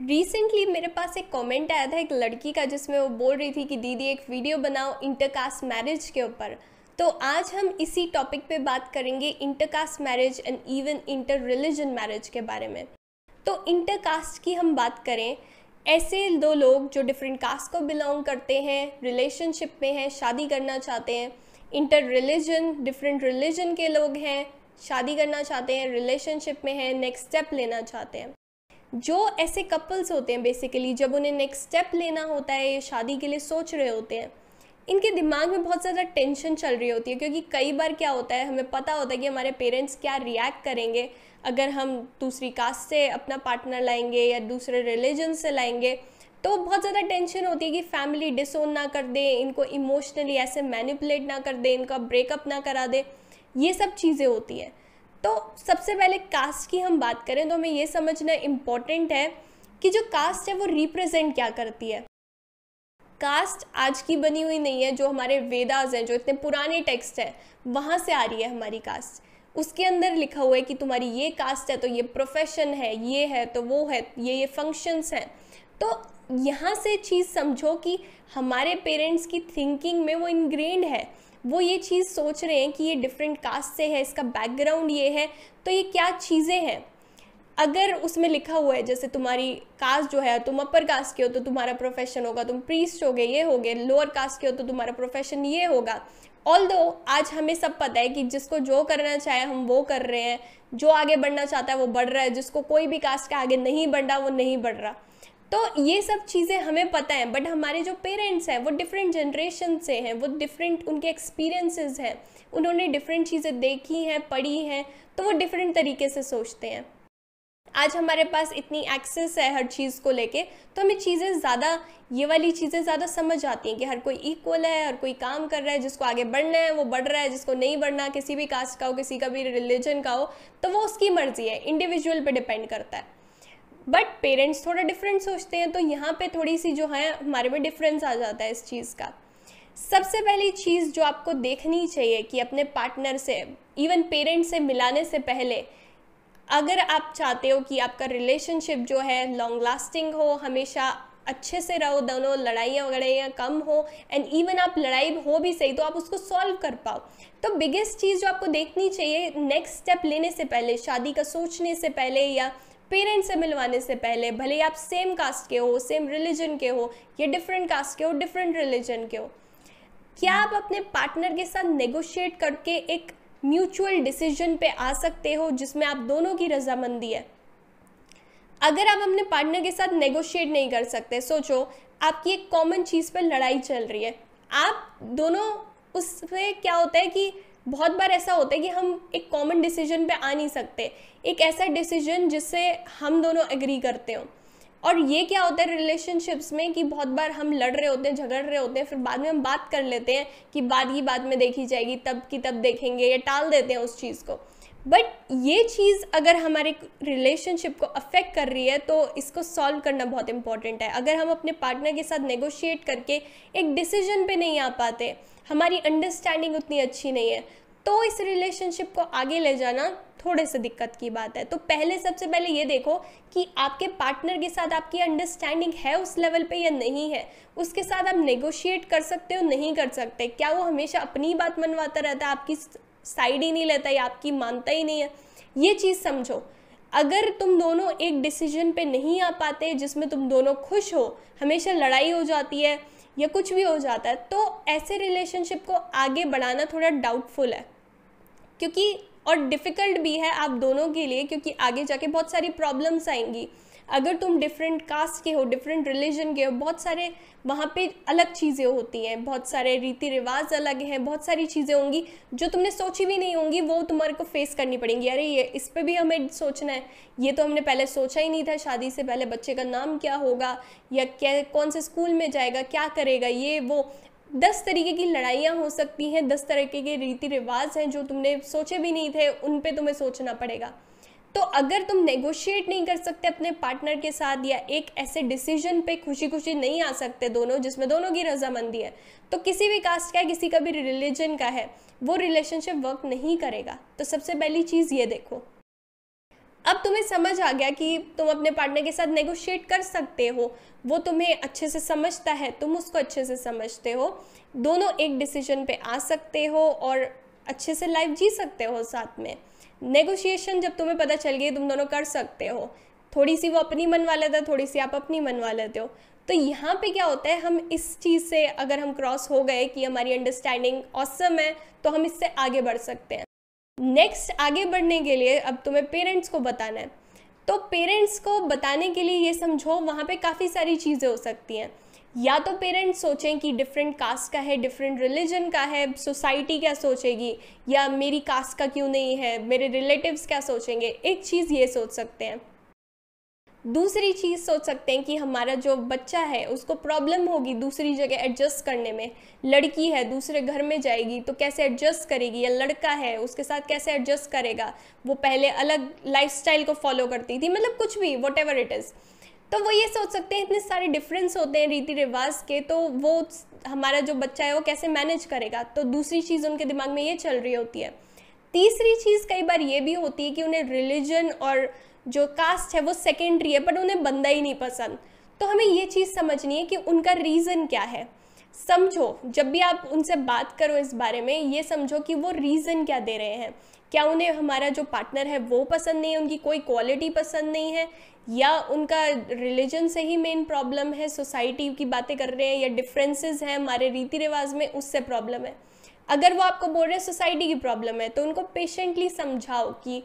Recently मेरे पास एक comment आया था एक लड़की का, जिसमें वो बोल रही थी कि, दीदी, एक वीडियो बनाओ इंटरकास्ट मैरिज के ऊपर। तो आज हम इसी टॉपिक पे बात करेंगे intercaste marriage and even inter religion marriage के बारे में। तो इंटरकास्ट की हम बात करें, ऐसे दो लोग जो डिफरेंट कास्ट को बिलोंग करते हैं रिलेशनशिप में हैं, शादी करना चाहते हैं इंटर रिलीजन डिफरेंट रिलीजन के लोग हैं, शादी करना चाहते हैं रिलेशनशिप में हैं नेक्स्ट स्टेप लेना चाहते हैं। जो ऐसे कपल्स होते हैं बेसिकली जब उन्हें नेक्स्ट स्टेप लेना होता है या शादी के लिए सोच रहे होते हैं, इनके दिमाग में बहुत ज़्यादा टेंशन चल रही होती है, क्योंकि कई बार क्या होता है, हमें पता होता है कि हमारे पेरेंट्स क्या रिएक्ट करेंगे, अगर हम दूसरी कास्ट से अपना पार्टनर लाएँगे या दूसरे रिलीजन से लाएँगे तो बहुत ज़्यादा टेंशन होती है कि फैमिली डिसोन ना कर दे, इनको इमोशनली ऐसे मैनिपुलेट ना कर दे, इनका ब्रेकअप ना करा दे, ये सब चीज़ें होती हैं। तो सबसे पहले कास्ट की हम बात करें तो हमें ये समझना इंपॉर्टेंट है कि जो कास्ट है वो रिप्रेजेंट क्या करती है। कास्ट आज की बनी हुई नहीं है, जो हमारे वेदाज हैं, जो इतने पुराने टेक्स्ट हैं, वहाँ से आ रही है हमारी कास्ट उसके अंदर लिखा हुआ है कि तुम्हारी ये कास्ट है तो ये प्रोफेशन है, ये है तो वो है, ये ये फ़ंक्शंस हैं। तो यहाँ से चीज़ समझो कि हमारे पेरेंट्स की थिंकिंग में वो इनग्रेंड है। वो ये चीज़ सोच रहे हैं कि ये डिफरेंट कास्ट से है, इसका बैकग्राउंड ये है तो ये क्या चीज़ें हैं? अगर उसमें लिखा हुआ है, जैसे तुम्हारी कास्ट जो है, तुम अपर कास्ट के हो तो तुम्हारा प्रोफेशन होगा, तुम प्रीस्ट हो गए, ये हो गए लोअर कास्ट के हो तो तुम्हारा प्रोफेशन ये होगा। ऑल दो आज हमें सब पता है कि जिसको जो करना चाहे, हम वो कर रहे हैं, जो आगे बढ़ना चाहता है वो बढ़ रहा है, जिसको कोई भी कास्ट का आगे नहीं बढ़ रहा, वो नहीं बढ़ रहा। तो ये सब चीज़ें हमें पता है बट हमारे जो पेरेंट्स हैं, वो डिफरेंट जनरेशन से हैं, वो डिफरेंट उनके एक्सपीरियंसेस हैं। उन्होंने डिफरेंट चीज़ें देखी हैं, पढ़ी हैं तो वो डिफरेंट तरीके से सोचते हैं। आज हमारे पास इतनी एक्सेस है हर चीज़ को लेके तो हमें चीज़ें ज़्यादा, ये वाली चीज़ें ज़्यादा समझ आती हैं कि हर कोई इक्वल है, हर कोई काम कर रहा है, जिसको आगे बढ़ना है, वो बढ़ रहा है, जिसको नहीं बढ़ना, किसी भी कास्ट का हो, किसी का भी रिलीजन का हो तो वो उसकी मर्ज़ी है इंडिविजुअल पे डिपेंड करता है। बट पेरेंट्स थोड़ा डिफरेंट सोचते हैं तो यहाँ पे थोड़ी सी जो है, हमारे में डिफरेंस आ जाता है इस चीज़ का। सबसे पहली चीज़ जो आपको देखनी चाहिए कि अपने पार्टनर से इवन पेरेंट्स से मिलाने से पहले, अगर आप चाहते हो कि आपका रिलेशनशिप जो है लॉन्ग लास्टिंग हो, हमेशा अच्छे से रहो, दोनों लड़ाइयाँ वगड़ाइयाँ कम हो एंड इवन आप लड़ाई हो भी सही तो आप उसको सॉल्व कर पाओ। तो बिगेस्ट चीज़ जो आपको देखनी चाहिए नेक्स्ट स्टेप लेने से पहले, शादी का सोचने से पहले या पेरेंट्स से मिलवाने से पहले, भले ही आप सेम कास्ट के हो सेम रिलीजन के हो, या डिफरेंट कास्ट के हो डिफरेंट रिलीजन के हो, क्या आप अपने पार्टनर के साथ नेगोशिएट करके एक म्यूचुअल डिसीज़न पे आ सकते हो जिसमें आप दोनों की रजामंदी है? अगर आप अपने पार्टनर के साथ नेगोशिएट नहीं कर सकते, सोचो, आपकी एक कॉमन चीज़ पर लड़ाई चल रही है। आप दोनों उसमें क्या होता है कि बहुत बार ऐसा होता है कि हम एक कॉमन डिसीज़न पे आ नहीं सकते। एक ऐसा डिसीज़न जिससे हम दोनों एग्री करते हो। और ये क्या होता है रिलेशनशिप्स में कि बहुत बार हम लड़ रहे होते हैं, झगड़ रहे होते हैं, फिर बाद में हम बात कर लेते हैं कि बाद की बाद में देखी जाएगी, तब की तब देखेंगे या टाल देते हैं उस चीज़ को। बट ये चीज़ अगर हमारे रिलेशनशिप को अफेक्ट कर रही है तो इसको सॉल्व करना बहुत इंपॉर्टेंट है। अगर हम अपने पार्टनर के साथ नेगोशिएट करके एक डिसीज़न पे नहीं आ पाते, हमारी अंडरस्टैंडिंग उतनी अच्छी नहीं है तो इस रिलेशनशिप को आगे ले जाना थोड़े से दिक्कत की बात है। तो पहले सबसे पहले ये देखो कि आपके पार्टनर के साथ आपकी अंडरस्टैंडिंग है उस लेवल पे या नहीं है। उसके साथ आप नेगोशिएट कर सकते हो, नहीं कर सकते। क्या वो हमेशा अपनी बात मनवाता रहता है? आपकी साइड ही नहीं लेता, या आपकी मानता ही नहीं है। ये चीज़ समझो, अगर तुम दोनों एक डिसीज़न पे नहीं आ पाते, जिसमें तुम दोनों खुश हो, हमेशा लड़ाई हो जाती है या कुछ भी हो जाता है तो ऐसे रिलेशनशिप को आगे बढ़ाना थोड़ा डाउटफुल है। क्योंकि, और डिफ़िकल्ट भी है आप दोनों के लिए, क्योंकि आगे जाके बहुत सारी प्रॉब्लम्स आएँगी। अगर तुम डिफरेंट कास्ट के हो डिफरेंट रिलीजन के हो, बहुत सारे वहाँ पे अलग चीज़ें होती हैं, बहुत सारे रीति रिवाज अलग हैं, बहुत सारी चीज़ें होंगी जो तुमने सोची भी नहीं होंगी, वो तुम्हारे को फेस करनी पड़ेंगी। अरे, ये इस पर भी हमें सोचना है। ये तो हमने पहले सोचा ही नहीं था, शादी से पहले बच्चे का नाम क्या होगा, या क्या, कौन से स्कूल में जाएगा, क्या करेगा, ये वो दस तरीके की लड़ाइयाँ हो सकती हैं, दस तरीके के रीति रिवाज हैं जो तुमने सोचे भी नहीं थे, उन पे तुम्हें सोचना पड़ेगा। तो अगर तुम नेगोशिएट नहीं कर सकते अपने पार्टनर के साथ या एक ऐसे डिसीज़न पे खुशी खुशी नहीं आ सकते दोनों, जिसमें दोनों की रजामंदी है तो किसी भी कास्ट का है, किसी का भी रिलीजन का है, वो रिलेशनशिप वर्क नहीं करेगा। तो सबसे पहली चीज़ ये देखो। अब तुम्हें समझ आ गया कि तुम अपने पार्टनर के साथ नेगोशिएट कर सकते हो, वो तुम्हें अच्छे से समझता है, तुम उसको अच्छे से समझते हो, दोनों एक डिसीज़न पे आ सकते हो और अच्छे से लाइफ जी सकते हो साथ में। नेगोशिएशन जब तुम्हें पता चल गई तुम दोनों कर सकते हो। थोड़ी सी वो अपनी मनवा लेता है थोड़ी सी आप अपनी मनवा लेते हो। तो यहाँ पे क्या होता है, हम इस चीज़ से अगर हम क्रॉस हो गए कि हमारी अंडरस्टैंडिंग औसम है तो हम इससे आगे बढ़ सकते हैं। नेक्स्ट आगे बढ़ने के लिए अब तुम्हें पेरेंट्स को बताना है। तो पेरेंट्स को बताने के लिए ये समझो, वहाँ पे काफ़ी सारी चीज़ें हो सकती हैं। या तो पेरेंट्स सोचें कि डिफरेंट कास्ट का है डिफरेंट रिलीजन का है सोसाइटी क्या सोचेगी? या मेरी कास्ट का क्यों नहीं है? मेरे रिलेटिव्स क्या सोचेंगे? एक चीज़ ये सोच सकते हैं। दूसरी चीज़ सोच सकते हैं कि हमारा जो बच्चा है, उसको प्रॉब्लम होगी दूसरी जगह एडजस्ट करने में। लड़की है, दूसरे घर में जाएगी तो कैसे एडजस्ट करेगी? या लड़का है, उसके साथ कैसे एडजस्ट करेगा? वो पहले अलग लाइफस्टाइल को फॉलो करती थी मतलब कुछ भी वट एवर इट इज़ तो वो ये सोच सकते हैं, इतने सारे डिफरेंस होते हैं रीति रिवाज के तो वो हमारा जो बच्चा है वो कैसे मैनेज करेगा? तो दूसरी चीज़ उनके दिमाग में ये चल रही होती है। तीसरी चीज़ कई बार ये भी होती है कि उन्हें रिलीजन और जो कास्ट है वो सेकेंडरी है पर उन्हें बंदा ही नहीं पसंद। तो हमें ये चीज़ समझनी है कि उनका रीज़न क्या है। समझो, जब भी आप उनसे बात करो इस बारे में, ये समझो कि वो रीज़न क्या दे रहे हैं। क्या उन्हें हमारा जो पार्टनर है वो पसंद नहीं है, उनकी कोई क्वालिटी पसंद नहीं है, या उनका रिलीजन से ही मेन प्रॉब्लम है सोसाइटी की बातें कर रहे हैं, या डिफरेंसेस हैं हमारे रीति रिवाज में, उससे प्रॉब्लम है। अगर वो आपको बोल रहे हैं सोसाइटी की प्रॉब्लम है तो उनको पेशेंटली समझाओ कि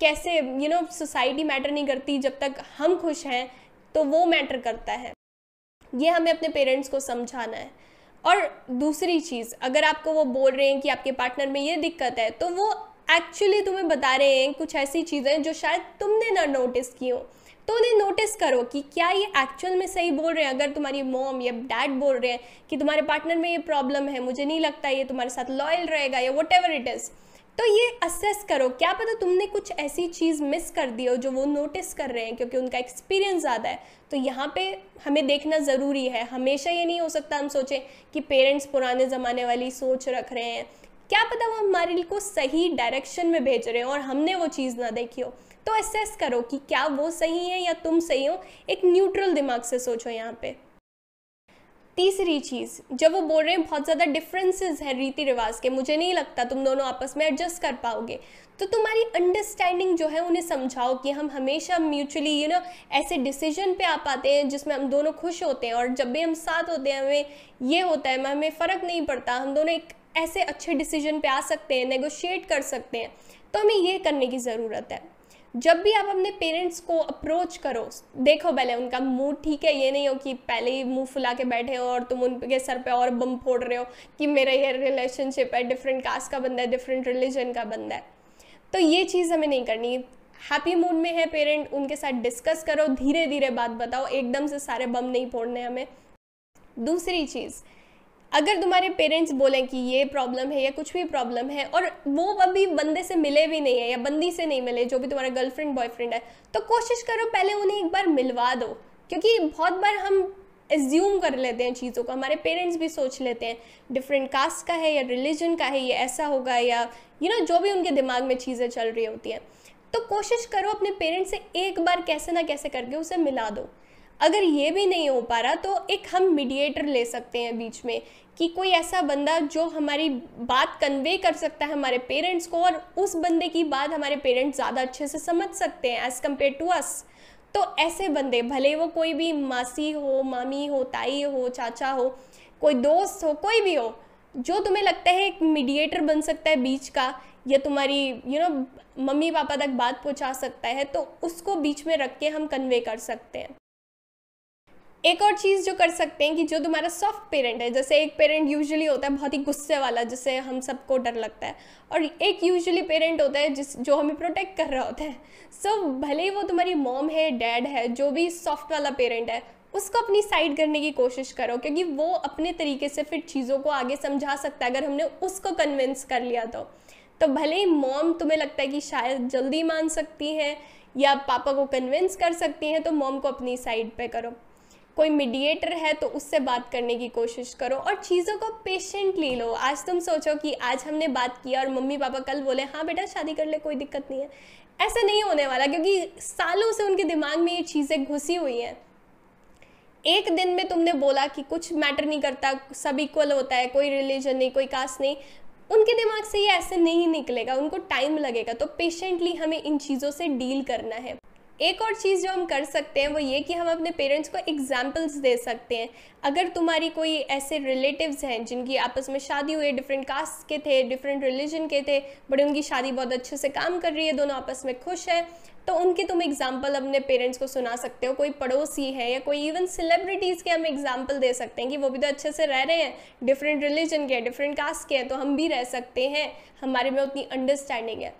कैसे यू नो सोसाइटी मैटर नहीं करती, जब तक हम खुश हैं तो वो मैटर करता है। ये हमें अपने पेरेंट्स को समझाना है। और दूसरी चीज़, अगर आपको वो बोल रहे हैं कि आपके पार्टनर में ये दिक्कत है तो वो एक्चुअली तुम्हें बता रहे हैं कुछ ऐसी चीज़ें जो शायद तुमने ना नोटिस की हो। तो उन्हें नोटिस करो कि क्या ये एक्चुअल में सही बोल रहे हैं। अगर तुम्हारी मॉम या डैड बोल रहे हैं कि तुम्हारे पार्टनर में ये प्रॉब्लम है, मुझे नहीं लगता ये तुम्हारे साथ लॉयल रहेगा या वट एवर इट इज़ तो ये असेस करो। क्या पता तुमने कुछ ऐसी चीज़ मिस कर दी हो जो वो नोटिस कर रहे हैं क्योंकि उनका एक्सपीरियंस ज़्यादा है। तो यहाँ पे हमें देखना ज़रूरी है। हमेशा ये नहीं हो सकता हम सोचें कि पेरेंट्स पुराने ज़माने वाली सोच रख रहे हैं क्या पता वो हमारे लिए को सही डायरेक्शन में भेज रहे हो और हमने वो चीज़ ना देखी हो। तो असेस करो कि क्या वो सही है या तुम सही हो। एक न्यूट्रल दिमाग से सोचो यहाँ पे। तीसरी चीज़, जब वो बोल रहे हैं, बहुत ज़्यादा डिफरेंसेस है रीति रिवाज के। मुझे नहीं लगता तुम दोनों आपस में एडजस्ट कर पाओगे। तो तुम्हारी अंडरस्टैंडिंग जो है उन्हें समझाओ कि हम हमेशा म्यूचुअली यू नो ऐसे डिसीज़न पे आ पाते हैं जिसमें हम दोनों खुश होते हैं। और जब भी हम साथ होते हैं, हमें ये होता है, हमें फ़र्क नहीं पड़ता। हम दोनों एक ऐसे अच्छे डिसीज़न पे आ सकते हैं नेगोशिएट कर सकते हैं। तो हमें ये करने की ज़रूरत है। जब भी आप अपने पेरेंट्स को अप्रोच करो, देखो पहले उनका मूड ठीक है, ये नहीं हो कि पहले ही मुँह फुला के बैठे हो और तुम उनके सर पे और बम फोड़ रहे हो कि मेरा ये रिलेशनशिप है डिफरेंट कास्ट का बंदा है डिफरेंट रिलीजन का बंदा है। तो ये चीज़ हमें नहीं करनी। हैप्पी मूड में है पेरेंट उनके साथ डिस्कस करो धीरे धीरे बात बताओ, एकदम से सारे बम नहीं फोड़ने हमें। दूसरी चीज़ अगर तुम्हारे पेरेंट्स बोलें कि ये प्रॉब्लम है या कुछ भी प्रॉब्लम है और वो अभी बंदे से मिले भी नहीं है या बंदी से नहीं मिले जो भी तुम्हारा गर्लफ्रेंड बॉयफ्रेंड है तो कोशिश करो पहले उन्हें एक बार मिलवा दो। क्योंकि बहुत बार हम एज्यूम कर लेते हैं चीज़ों को हमारे पेरेंट्स भी सोच लेते हैं डिफरेंट कास्ट का है या रिलीजन का है ये ऐसा होगा या यू you नो know, जो भी उनके दिमाग में चीज़ें चल रही होती हैं। तो कोशिश करो अपने पेरेंट्स से एक बार कैसे ना कैसे करके उसे मिला दो। अगर ये भी नहीं हो पा रहा तो एक हम मीडिएटर ले सकते हैं बीच में कि कोई ऐसा बंदा जो हमारी बात कन्वे कर सकता है हमारे पेरेंट्स को और उस बंदे की बात हमारे पेरेंट्स ज़्यादा अच्छे से समझ सकते हैं एज़ कंपेयर टू अस तो ऐसे बंदे, भले वो कोई भी मासी हो, मामी हो, ताई हो, चाचा हो, कोई दोस्त हो, कोई भी हो, जो तुम्हें लगता है एक मीडिएटर बन सकता है बीच का, या तुम्हारी यू नो मम्मी पापा तक बात पहुँचा सकता है तो उसको बीच में रख के हम कन्वे कर सकते हैं। एक और चीज़ जो कर सकते हैं कि जो तुम्हारा सॉफ्ट पेरेंट है जैसे एक पेरेंट यूजुअली होता है बहुत ही गुस्से वाला जिससे हम सबको डर लगता है और एक यूजुअली पेरेंट होता है जिस जो हमें प्रोटेक्ट कर रहा होता है। सो so, भले ही वो तुम्हारी मॉम है डैड है जो भी सॉफ्ट वाला पेरेंट है उसको अपनी साइड करने की कोशिश करो क्योंकि वो अपने तरीके से फिर चीज़ों को आगे समझा सकता है अगर हमने उसको कन्विंस कर लिया तो। तो भले ही मॉम तुम्हें लगता है कि शायद जल्दी मान सकती हैं या पापा को कन्विंस कर सकती हैं तो मॉम को अपनी साइड पे करो। कोई मीडिएटर है तो उससे बात करने की कोशिश करो और चीज़ों को पेशेंटली लो। आज तुम सोचो कि आज हमने बात किया और मम्मी पापा कल बोले हाँ बेटा, शादी कर ले, कोई दिक्कत नहीं है। ऐसा नहीं होने वाला, क्योंकि सालों से उनके दिमाग में ये चीज़ें घुसी हुई हैं। एक दिन में तुमने बोला कि कुछ मैटर नहीं करता, सब इक्वल होता है, कोई रिलीजन नहीं, कोई कास्ट नहीं। उनके दिमाग से ये ऐसे नहीं निकलेगा, उनको टाइम लगेगा। तो पेशेंटली हमें इन चीज़ों से डील करना है। एक और चीज़ जो हम कर सकते हैं, वो ये कि हम अपने पेरेंट्स को एग्जाम्पल्स दे सकते हैं। अगर तुम्हारी कोई ऐसे रिलेटिव्स हैं, जिनकी आपस में शादी हुई डिफरेंट कास्ट के थे डिफरेंट रिलीजन के थे बट उनकी शादी बहुत अच्छे से काम कर रही है, दोनों आपस में खुश हैं तो उनके तुम एग्ज़ाम्पल अपने पेरेंट्स को सुना सकते हो। कोई पड़ोसी है या कोई इवन सेलिब्रिटीज़ के हम एग्ज़ाम्पल दे सकते हैं कि वो भी तो अच्छे से रह रहे हैं डिफरेंट रिलीजन के हैं डिफरेंट कास्ट के हैं तो हम भी रह सकते हैं। हमारे में उतनी अंडरस्टैंडिंग है।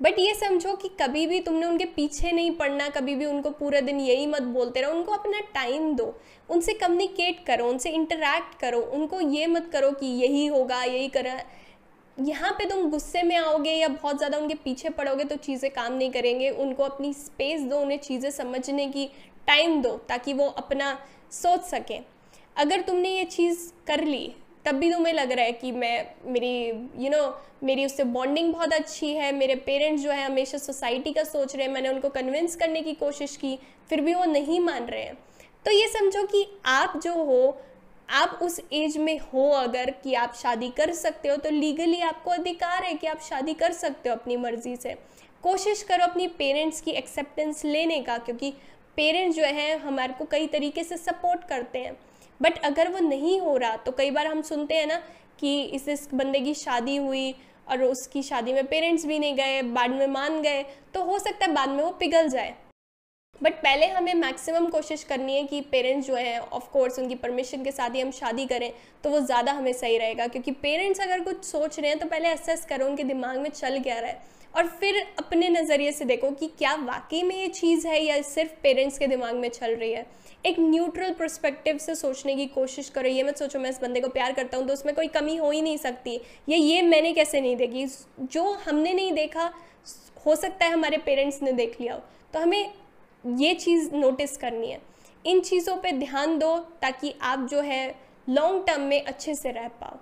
बट ये समझो कि कभी भी तुमने उनके पीछे नहीं पड़ना, कभी भी उनको पूरे दिन यही मत बोलते रहो। उनको अपना टाइम दो। उनसे कम्युनिकेट करो, उनसे इंटरेक्ट करो। उनको ये मत करो कि यही होगा, यही कर। यहाँ पे तुम गुस्से में आओगे या बहुत ज़्यादा उनके पीछे पड़ोगे तो चीज़ें काम नहीं करेंगे। उनको अपनी स्पेस दो, उन्हें चीज़ें समझने की टाइम दो ताकि वो अपना सोच सकें। अगर तुमने ये चीज़ कर ली तब भी तुम्हें लग रहा है कि मैं मेरी यू you नो know, मेरी उससे बॉन्डिंग बहुत अच्छी है मेरे पेरेंट्स जो है हमेशा सोसाइटी का सोच रहे हैं मैंने उनको कन्विंस करने की कोशिश की फिर भी वो नहीं मान रहे हैं। तो ये समझो कि आप जो हो आप उस एज में हो अगर कि आप शादी कर सकते हो तो लीगली आपको अधिकार है कि आप शादी कर सकते हो अपनी मर्ज़ी से। कोशिश करो अपनी पेरेंट्स की एक्सेप्टेंस लेने का क्योंकि पेरेंट्स जो हैं हमारे को कई तरीके से सपोर्ट करते हैं। बट अगर वो नहीं हो रहा तो कई बार हम सुनते हैं ना कि इस इस बंदे की शादी हुई और उसकी शादी में पेरेंट्स भी नहीं गए, बाद में मान गए तो हो सकता है बाद में वो पिघल जाए। बट पहले हमें मैक्सिमम कोशिश करनी है कि पेरेंट्स जो हैं ऑफ़ कोर्स उनकी परमिशन के साथ ही हम शादी करें तो वो ज़्यादा हमें सही रहेगा। क्योंकि पेरेंट्स अगर कुछ सोच रहे हैं तो पहले असेस करो, उनके दिमाग में चल क्या रहा है। और फिर अपने नज़रिए से देखो कि क्या वाकई में ये चीज़ है या सिर्फ़ पेरेंट्स के दिमाग में चल रही है? एक न्यूट्रल परस्पेक्टिव से सोचने की कोशिश करो, ये मत सोचो मैं इस बंदे को प्यार करता हूँ तो उसमें कोई कमी हो ही नहीं सकती। या ये मैंने कैसे नहीं देखी? जो हमने नहीं देखा, हो सकता है हमारे पेरेंट्स ने देख लिया हो। तो हमें ये चीज़ नोटिस करनी है। इन चीज़ों पे ध्यान दो ताकि आप जो है लॉन्ग टर्म में अच्छे से रह पाओ।